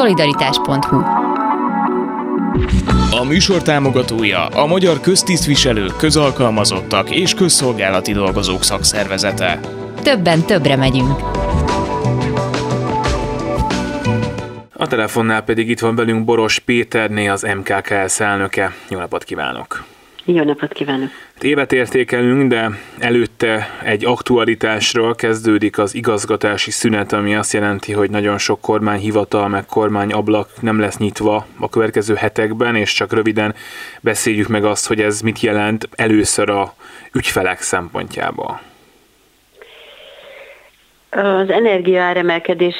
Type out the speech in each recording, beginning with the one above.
Szolidaritás.hu A műsor támogatója a Magyar Köztisztviselők, Közalkalmazottak és Közszolgálati Dolgozók Szakszervezete. Többen többre megyünk. A telefonnál pedig itt van velünk Boros Péterné, az MKKS elnöke. Jó napot kívánok! Jó napot kívánok! Évet értékelünk, de előtte egy aktualitásról kezdődik az igazgatási szünet, ami azt jelenti, hogy nagyon sok kormányhivatal meg kormányablak nem lesz nyitva a következő hetekben, és csak röviden beszéljük meg azt, hogy ez mit jelent először a ügyfelek szempontjából. Az energiaáremelkedés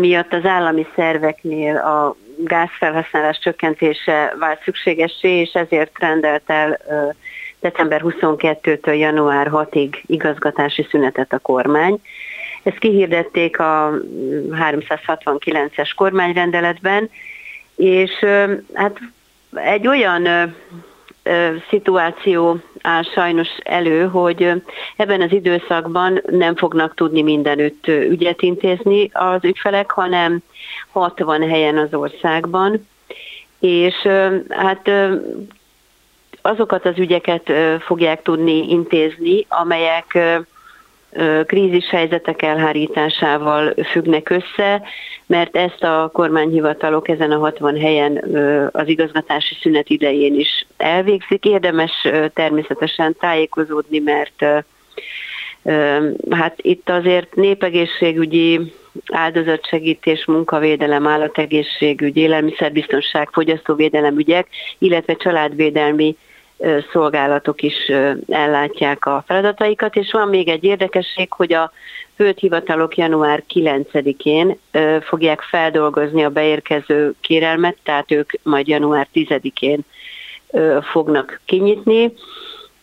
miatt az állami szerveknél a gázfelhasználás csökkentése vált szükségessé, és ezért rendelt el december 22-től január 6-ig igazgatási szünetet a kormány. Ezt kihirdették a 369-es kormányrendeletben, és hát egy olyan szituáció áll sajnos elő, hogy ebben az időszakban nem fognak tudni mindenütt ügyet intézni az ügyfelek, hanem 60 helyen az országban, és hát azokat az ügyeket fogják tudni intézni, amelyek krízis helyzetek elhárításával függnek össze, mert ezt a kormányhivatalok ezen a 60 helyen az igazgatási szünet idején is elvégzik. Érdemes természetesen tájékozódni, mert hát itt azért népegészségügyi áldozatsegítés, munkavédelem, állategészségügy, élelmiszerbiztonság, fogyasztóvédelem ügyek, illetve családvédelmi szolgálatok is ellátják a feladataikat, és van még egy érdekesség, hogy a hivatalok január 9-én fogják feldolgozni a beérkező kérelmet, tehát ők majd január 10-én fognak kinyitni,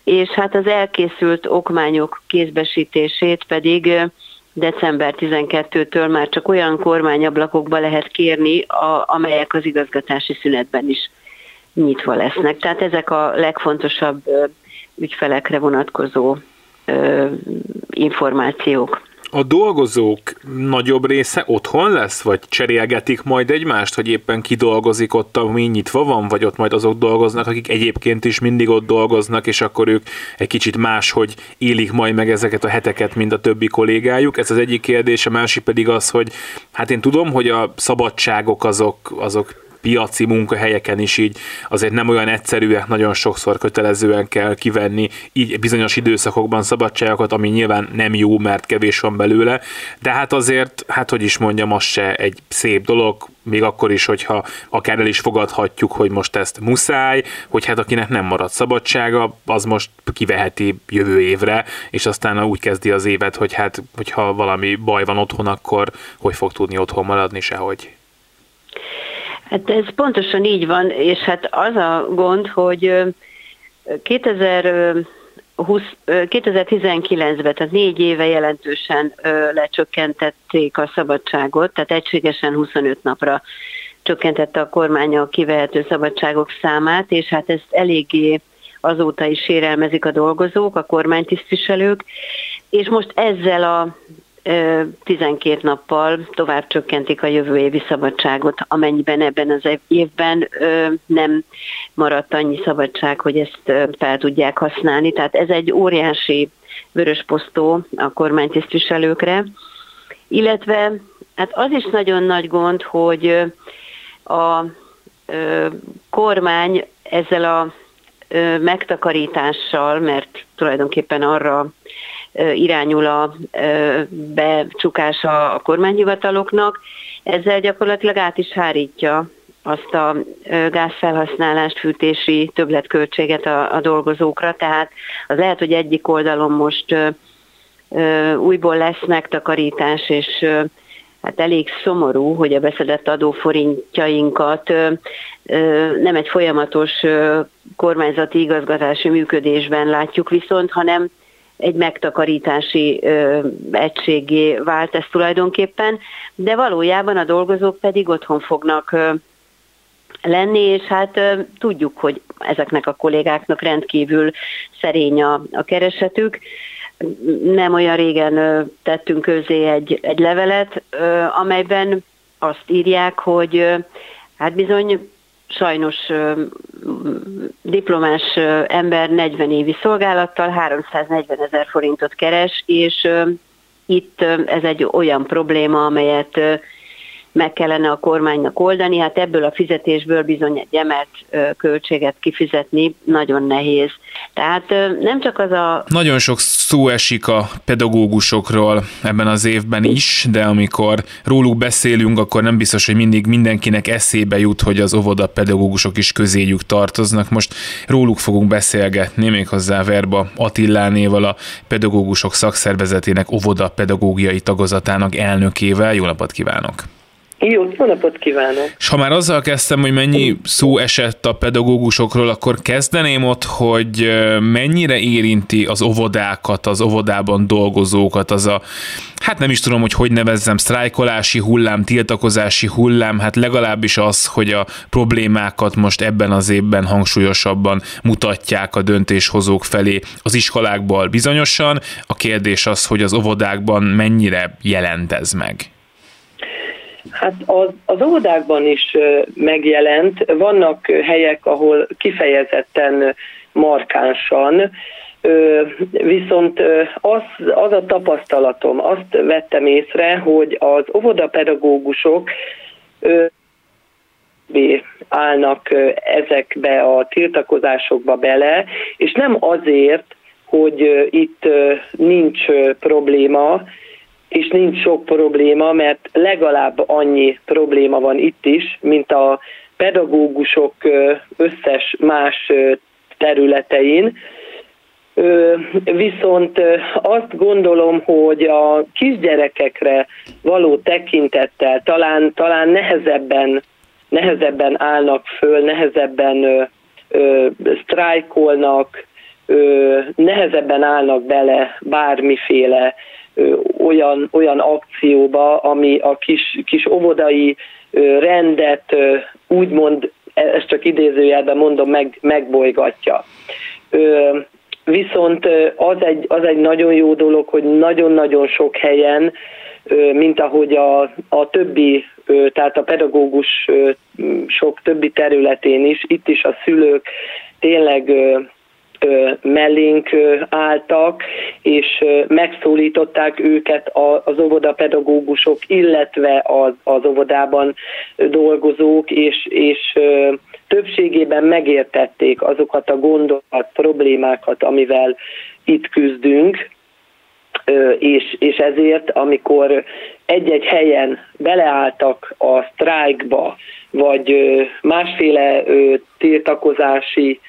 és hát az elkészült okmányok kézbesítését pedig december 12-től már csak olyan kormányablakokba lehet kérni, amelyek az igazgatási szünetben is nyitva lesznek. Tehát ezek a legfontosabb ügyfelekre vonatkozó információk. A dolgozók nagyobb része otthon lesz, vagy cserélgetik majd egymást, hogy éppen ki dolgozik ott, ami nyitva van, vagy ott majd azok dolgoznak, akik egyébként is mindig ott dolgoznak, és akkor ők egy kicsit máshogy élik majd meg ezeket a heteket, mint a többi kollégájuk. Ez az egyik kérdés, a másik pedig az, hogy hát én tudom, hogy a szabadságok azok, azok piaci munkahelyeken is így azért nem olyan egyszerűek, nagyon sokszor kötelezően kell kivenni így bizonyos időszakokban szabadságokat, ami nyilván nem jó, mert kevés van belőle, de hát azért, hát hogy is mondjam, az se egy szép dolog, még akkor is, hogyha akár el is fogadhatjuk, hogy most ezt muszáj, hogy hát akinek nem marad szabadsága, az most kiveheti jövő évre, és aztán úgy kezdi az évet, hogy hát, hogyha valami baj van otthon, akkor hogy fog tudni otthon maradni, sehogy. Hát ez pontosan így van, és hát az a gond, hogy 2000 2019-ben, tehát négy éve jelentősen lecsökkentették a szabadságot, tehát egységesen 25 napra csökkentette a kormány a kivehető szabadságok számát, és hát ezt eléggé azóta is sérelmezik a dolgozók, a kormánytisztviselők, és most ezzel a 12 nappal tovább csökkentik a jövő évi szabadságot, amennyiben ebben az évben nem maradt annyi szabadság, hogy ezt fel tudják használni. Tehát ez egy óriási vörös posztó a kormánytisztviselőkre, illetve hát az is nagyon nagy gond, hogy a kormány ezzel a megtakarítással, mert tulajdonképpen arra irányul a becsukása a kormányhivataloknak, ezzel gyakorlatilag át is hárítja azt a gázfelhasználást, fűtési többletköltséget a, a dolgozókra, tehát az lehet, hogy egyik oldalon most újból lesz megtakarítás, és hát elég szomorú, hogy a beszedett adóforintjainkat nem egy folyamatos kormányzati igazgatási működésben látjuk viszont, hanem egy megtakarítási ö, egységé vált ez tulajdonképpen, de valójában a dolgozók pedig otthon fognak ö, lenni, és hát ö, tudjuk, hogy ezeknek a kollégáknak rendkívül szerény a, a keresetük. Nem olyan régen ö, tettünk közé egy, egy levelet, ö, amelyben azt írják, hogy hát bizony sajnos diplomás ember 40 évi szolgálattal 340 ezer forintot keres, és itt ez egy olyan probléma, amelyet meg kellene a kormánynak oldani, hát ebből a fizetésből bizony egy emelt költséget kifizetni nagyon nehéz. Tehát nem csak az a... Nagyon sok szó esik a pedagógusokról ebben az évben is, de amikor róluk beszélünk, akkor nem biztos, hogy mindig mindenkinek eszébe jut, hogy az óvoda pedagógusok is közéjük tartoznak. Most róluk fogunk beszélgetni, méghozzá Verba Attilánéval, a pedagógusok szakszervezetének óvoda pedagógiai tagozatának elnökével. Jó napot kívánok! Jó, jó napot kívánok! És ha már azzal kezdtem, hogy mennyi szó esett a pedagógusokról, akkor kezdeném ott, hogy mennyire érinti az óvodákat, az óvodában dolgozókat, az a, hát nem is tudom, hogy hogy nevezzem, sztrájkolási hullám, tiltakozási hullám, hát legalábbis az, hogy a problémákat most ebben az évben hangsúlyosabban mutatják a döntéshozók felé az iskolákból bizonyosan. A kérdés az, hogy az óvodákban mennyire jelent ez meg. Hát az, az óvodákban is megjelent, vannak helyek, ahol kifejezetten markánsan, viszont az, az a tapasztalatom, azt vettem észre, hogy az óvodapedagógusok állnak ezekbe a tiltakozásokba bele, és nem azért, hogy itt nincs probléma, és nincs sok probléma, mert legalább annyi probléma van itt is, mint a pedagógusok összes más területein. Viszont azt gondolom, hogy a kisgyerekekre való tekintettel talán, talán nehezebben, nehezebben állnak föl, nehezebben ö, ö, sztrájkolnak, ö, nehezebben állnak bele bármiféle olyan, olyan akcióba, ami a kis, kis óvodai rendet úgymond, e, ezt csak idézőjelben mondom, meg, megbolygatja. Viszont az egy, az egy nagyon jó dolog, hogy nagyon-nagyon sok helyen, mint ahogy a, a többi, tehát a pedagógus sok többi területén is, itt is a szülők tényleg mellénk álltak, és megszólították őket az óvodapedagógusok, illetve az, az óvodában dolgozók, és, és többségében megértették azokat a gondolat, problémákat, amivel itt küzdünk, és, és ezért, amikor egy-egy helyen beleálltak a sztrájkba, vagy másféle tiltakozási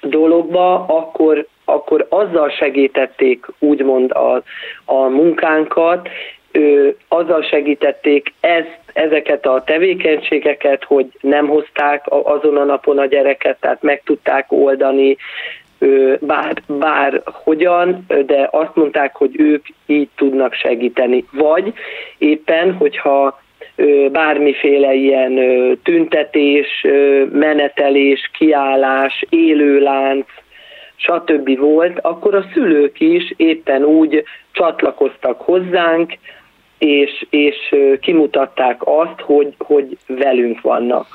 dologba, akkor, akkor azzal segítették úgymond a, a munkánkat, ő, azzal segítették ezt, ezeket a tevékenységeket, hogy nem hozták azon a napon a gyereket, tehát meg tudták oldani, bár, bár hogyan, de azt mondták, hogy ők így tudnak segíteni. Vagy éppen, hogyha bármiféle ilyen tüntetés, menetelés, kiállás, élőlánc, stb. volt, akkor a szülők is éppen úgy csatlakoztak hozzánk, és, és kimutatták azt, hogy, hogy velünk vannak.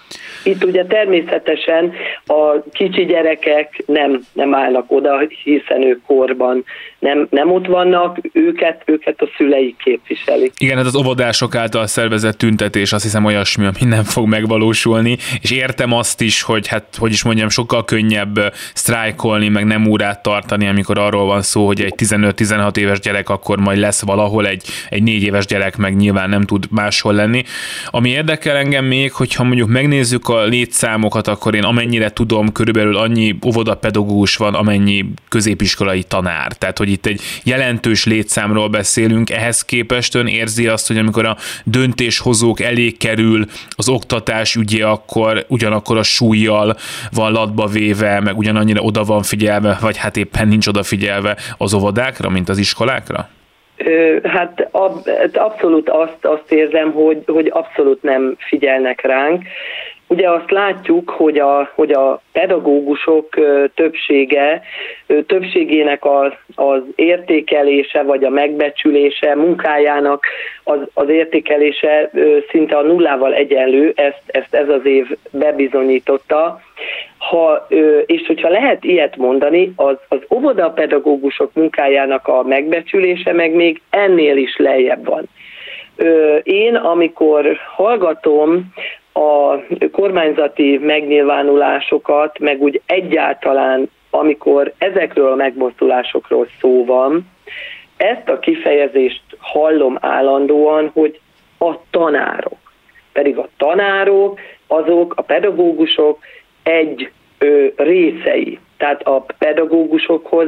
Itt ugye természetesen a kicsi gyerekek nem, nem állnak oda, hiszen ők korban nem, nem ott vannak, őket, őket a szüleik képviselik. Igen, hát az óvodások által szervezett tüntetés azt hiszem olyasmi, ami nem fog megvalósulni, és értem azt is, hogy hát, hogy is mondjam, sokkal könnyebb sztrájkolni, meg nem órát tartani, amikor arról van szó, hogy egy 15-16 éves gyerek akkor majd lesz valahol, egy, egy 4 éves gyerek meg nyilván nem tud máshol lenni. Ami érdekel engem még, hogyha mondjuk megnézzük a létszámokat, akkor én amennyire tudom, körülbelül annyi óvodapedagógus van, amennyi középiskolai tanár. Tehát, hogy itt egy jelentős létszámról beszélünk, ehhez képest ön érzi azt, hogy amikor a döntéshozók elé kerül az oktatás ügye, akkor ugyanakkor a súlyjal van latba véve, meg ugyanannyira oda van figyelve, vagy hát éppen nincs odafigyelve az óvodákra, mint az iskolákra? Hát abszolút azt, azt érzem, hogy, hogy abszolút nem figyelnek ránk, ugye azt látjuk, hogy a, hogy a pedagógusok többsége, többségének az, az értékelése vagy a megbecsülése, munkájának az, az értékelése szinte a nullával egyenlő, ezt, ezt ez az év bebizonyította. Ha, és hogyha lehet ilyet mondani, az, az óvodapedagógusok munkájának a megbecsülése meg még ennél is lejjebb van. Én, amikor hallgatom a kormányzati megnyilvánulásokat, meg úgy egyáltalán, amikor ezekről a megmozdulásokról szó van, ezt a kifejezést hallom állandóan, hogy a tanárok. Pedig a tanárok, azok, a pedagógusok egy ö, részei. Tehát a pedagógusokhoz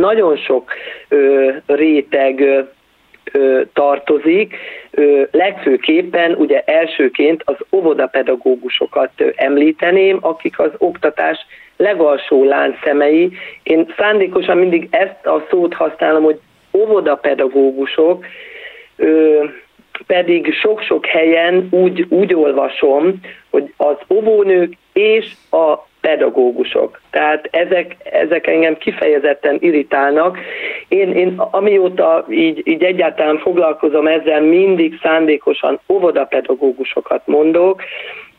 nagyon sok ö, réteg ö, tartozik. Legfőképpen ugye elsőként az óvodapedagógusokat említeném, akik az oktatás legalsó láncszemei. Én szándékosan mindig ezt a szót használom, hogy óvodapedagógusok, pedig sok-sok helyen úgy, úgy olvasom, hogy az óvónők és a pedagógusok. Tehát ezek, ezek engem kifejezetten irritálnak. Én, én amióta így, így egyáltalán foglalkozom ezzel, mindig szándékosan óvodapedagógusokat mondok,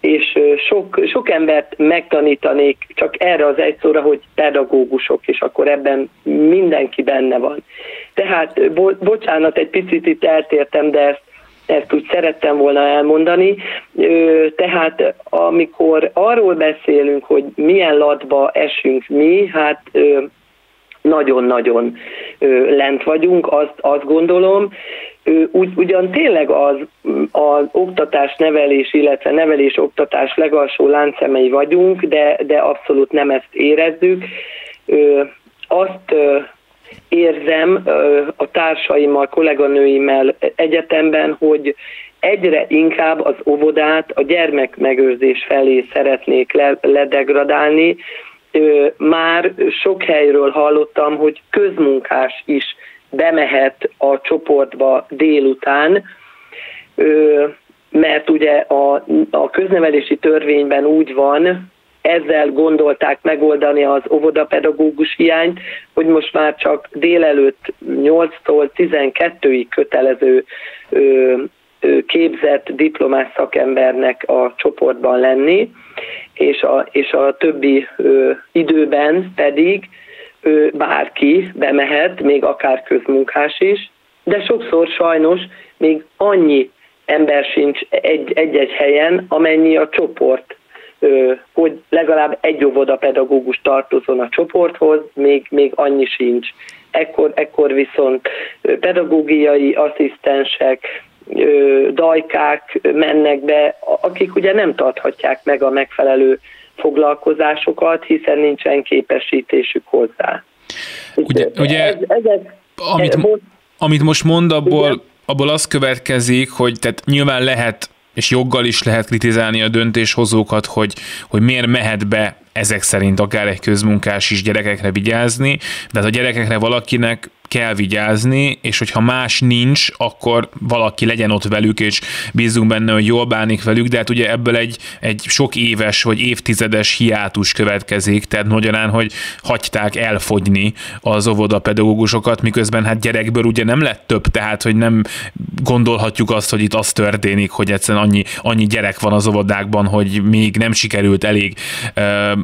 és sok, sok embert megtanítanék csak erre az egy szóra, hogy pedagógusok, és akkor ebben mindenki benne van. Tehát, bo- bocsánat, egy picit itt eltértem, de ezt ezt úgy szerettem volna elmondani. Tehát amikor arról beszélünk, hogy milyen latba esünk mi, hát nagyon-nagyon lent vagyunk, azt, azt gondolom. Ugy, ugyan tényleg az, az oktatás nevelés, illetve nevelés-oktatás legalsó láncemei vagyunk, de, de abszolút nem ezt érezzük. Azt érzem a társaimmal, kolléganőimmel egyetemben, hogy egyre inkább az óvodát a gyermekmegőrzés felé szeretnék ledegradálni. Már sok helyről hallottam, hogy közmunkás is bemehet a csoportba délután, mert ugye a, a köznevelési törvényben úgy van, ezzel gondolták megoldani az óvodapedagógus hiányt, hogy most már csak délelőtt 8-tól 12-ig kötelező képzett diplomás szakembernek a csoportban lenni, és a, és a többi ö, időben pedig ö, bárki bemehet, még akár közmunkás is, de sokszor sajnos még annyi ember sincs egy-egy helyen, amennyi a csoport hogy legalább egy óvodapedagógus tartozon a csoporthoz, még, még annyi sincs. Ekkor, ekkor viszont pedagógiai asszisztensek, dajkák mennek be, akik ugye nem tarthatják meg a megfelelő foglalkozásokat, hiszen nincsen képesítésük hozzá. Ugye, ugye ez, ezek, amit, amit most mond, abból, abból az következik, hogy tehát nyilván lehet és joggal is lehet kritizálni a döntéshozókat, hogy, hogy miért mehet be ezek szerint akár egy közmunkás is gyerekekre vigyázni, de hát a gyerekekre valakinek kell vigyázni, és hogyha más nincs, akkor valaki legyen ott velük, és bízunk benne, hogy jól bánik velük, de hát ugye ebből egy, egy sok éves vagy évtizedes hiátus következik, tehát magyarán, hogy hagyták elfogyni az óvodapedagógusokat, miközben hát gyerekből ugye nem lett több, tehát hogy nem gondolhatjuk azt, hogy itt az történik, hogy egyszerűen annyi, annyi gyerek van az óvodákban, hogy még nem sikerült elég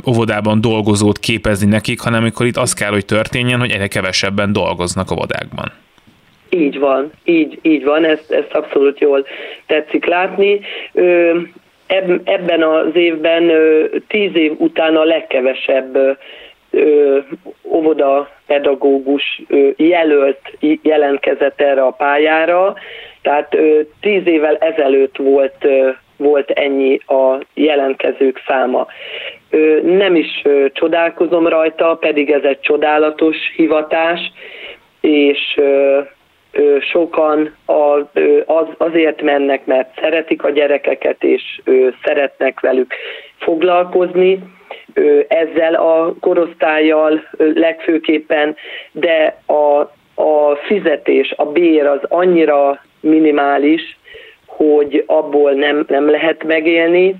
óvodában dolgozót képezni nekik, hanem amikor itt az kell, hogy történjen, hogy egyre kevesebben dolgoznak a vadákban. Így van, így, így van, ezt, ezt abszolút jól tetszik látni. Ö, ebben az évben tíz év után a legkevesebb óvoda pedagógus jelölt jelentkezett erre a pályára, tehát tíz évvel ezelőtt volt, volt ennyi a jelentkezők száma. Nem is csodálkozom rajta, pedig ez egy csodálatos hivatás, és sokan az, azért mennek, mert szeretik a gyerekeket, és szeretnek velük foglalkozni, ezzel a korosztályjal legfőképpen, de a, a fizetés, a bér az annyira minimális, hogy abból nem, nem lehet megélni,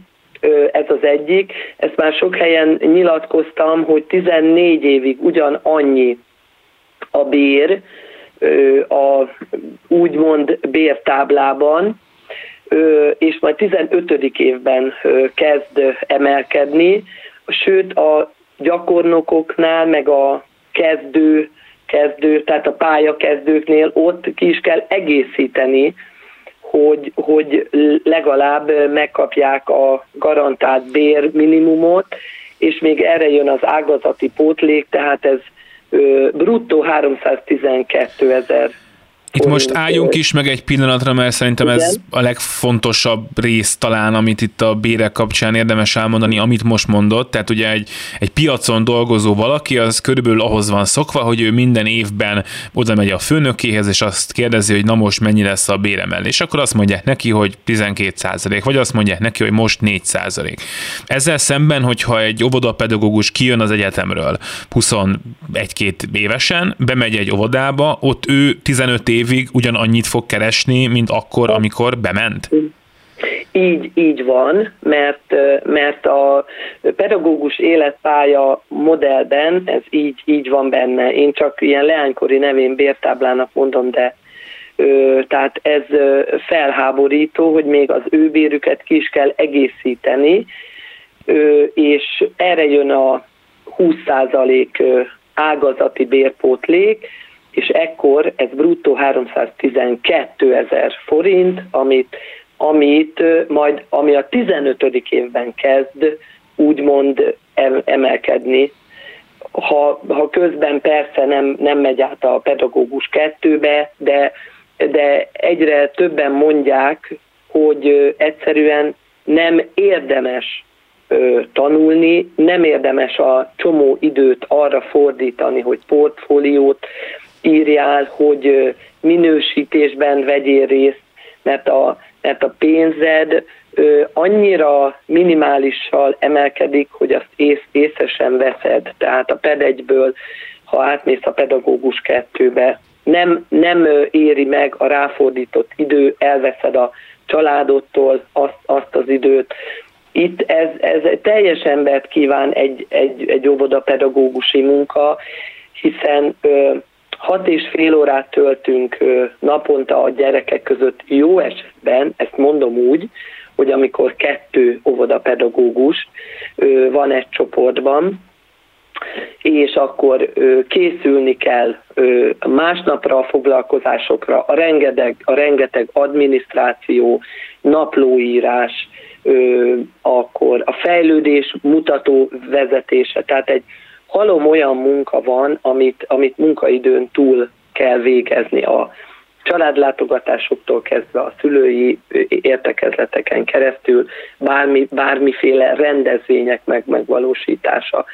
ez az egyik. Ezt már sok helyen nyilatkoztam, hogy 14 évig ugyan annyi a bér, a úgymond bértáblában, és majd 15. évben kezd emelkedni, sőt a gyakornokoknál, meg a kezdő, kezdő, tehát a pályakezdőknél ott ki is kell egészíteni, hogy, hogy legalább megkapják a garantált bér minimumot, és még erre jön az ágazati pótlék, tehát ez bruttó 312 ezer itt most álljunk is meg egy pillanatra, mert szerintem Igen. ez a legfontosabb rész talán, amit itt a bérek kapcsán érdemes elmondani, amit most mondott. Tehát ugye egy, egy piacon dolgozó valaki, az körülbelül ahhoz van szokva, hogy ő minden évben oda megy a főnökéhez, és azt kérdezi, hogy na most mennyi lesz a béremelés. Akkor azt mondják neki, hogy 12 százalék, vagy azt mondják neki, hogy most 4 százalék. Ezzel szemben, hogyha egy óvodapedagógus kijön az egyetemről 21-2 évesen, bemegy egy óvodába, ott ő 15 év évig ugyanannyit fog keresni, mint akkor, amikor bement? Így, így van, mert, mert a pedagógus életpálya modellben ez így, így van benne. Én csak ilyen leánykori nevén bértáblának mondom, de ö, tehát ez felháborító, hogy még az ő bérüket ki is kell egészíteni, ö, és erre jön a 20% ágazati bérpótlék, és ekkor ez bruttó 312 ezer forint, amit, amit majd, ami a 15. évben kezd úgymond emelkedni. Ha, ha közben persze nem, nem megy át a pedagógus kettőbe, de, de egyre többen mondják, hogy egyszerűen nem érdemes tanulni, nem érdemes a csomó időt arra fordítani, hogy portfóliót írjál, hogy minősítésben vegyél részt, mert a, mert a pénzed annyira minimálissal emelkedik, hogy azt ész, észesen veszed. Tehát a PED egyből, ha átmész a pedagógus kettőbe, nem, nem éri meg a ráfordított idő, elveszed a családodtól azt, azt az időt. Itt ez, ez teljes embert kíván egy, egy, egy óvodapedagógusi munka, hiszen hat és fél órát töltünk naponta a gyerekek között. Jó esetben, ezt mondom úgy, hogy amikor kettő óvodapedagógus van egy csoportban, és akkor készülni kell másnapra a foglalkozásokra, a rengeteg, a rengeteg adminisztráció, naplóírás, akkor a fejlődés mutató vezetése, tehát egy halom olyan munka van, amit, amit munkaidőn túl kell végezni a családlátogatásoktól kezdve a szülői értekezleteken keresztül, bármi, bármiféle rendezvények meg megvalósítása.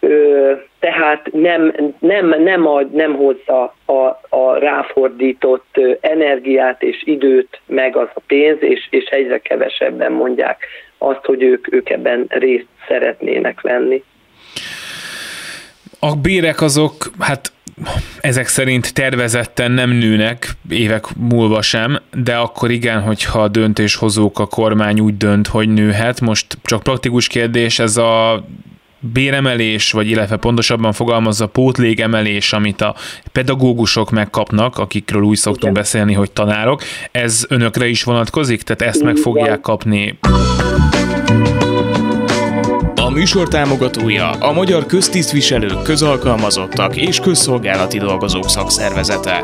Ö, tehát nem, nem, nem, ad, nem hozza a, a ráfordított energiát és időt meg az a pénz, és, és egyre kevesebben mondják azt, hogy ők, ők ebben részt szeretnének venni. A bérek azok, hát ezek szerint tervezetten nem nőnek évek múlva sem, de akkor igen, hogyha a döntéshozók, a kormány úgy dönt, hogy nőhet. Most csak praktikus kérdés, ez a béremelés, vagy illetve pontosabban fogalmazza pótlégemelés, amit a pedagógusok megkapnak, akikről úgy szoktunk Igen. beszélni, hogy tanárok, ez önökre is vonatkozik? Tehát ezt meg fogják kapni? A műsor támogatója a Magyar Köztisztviselők, Közalkalmazottak és Közszolgálati Dolgozók Szakszervezete.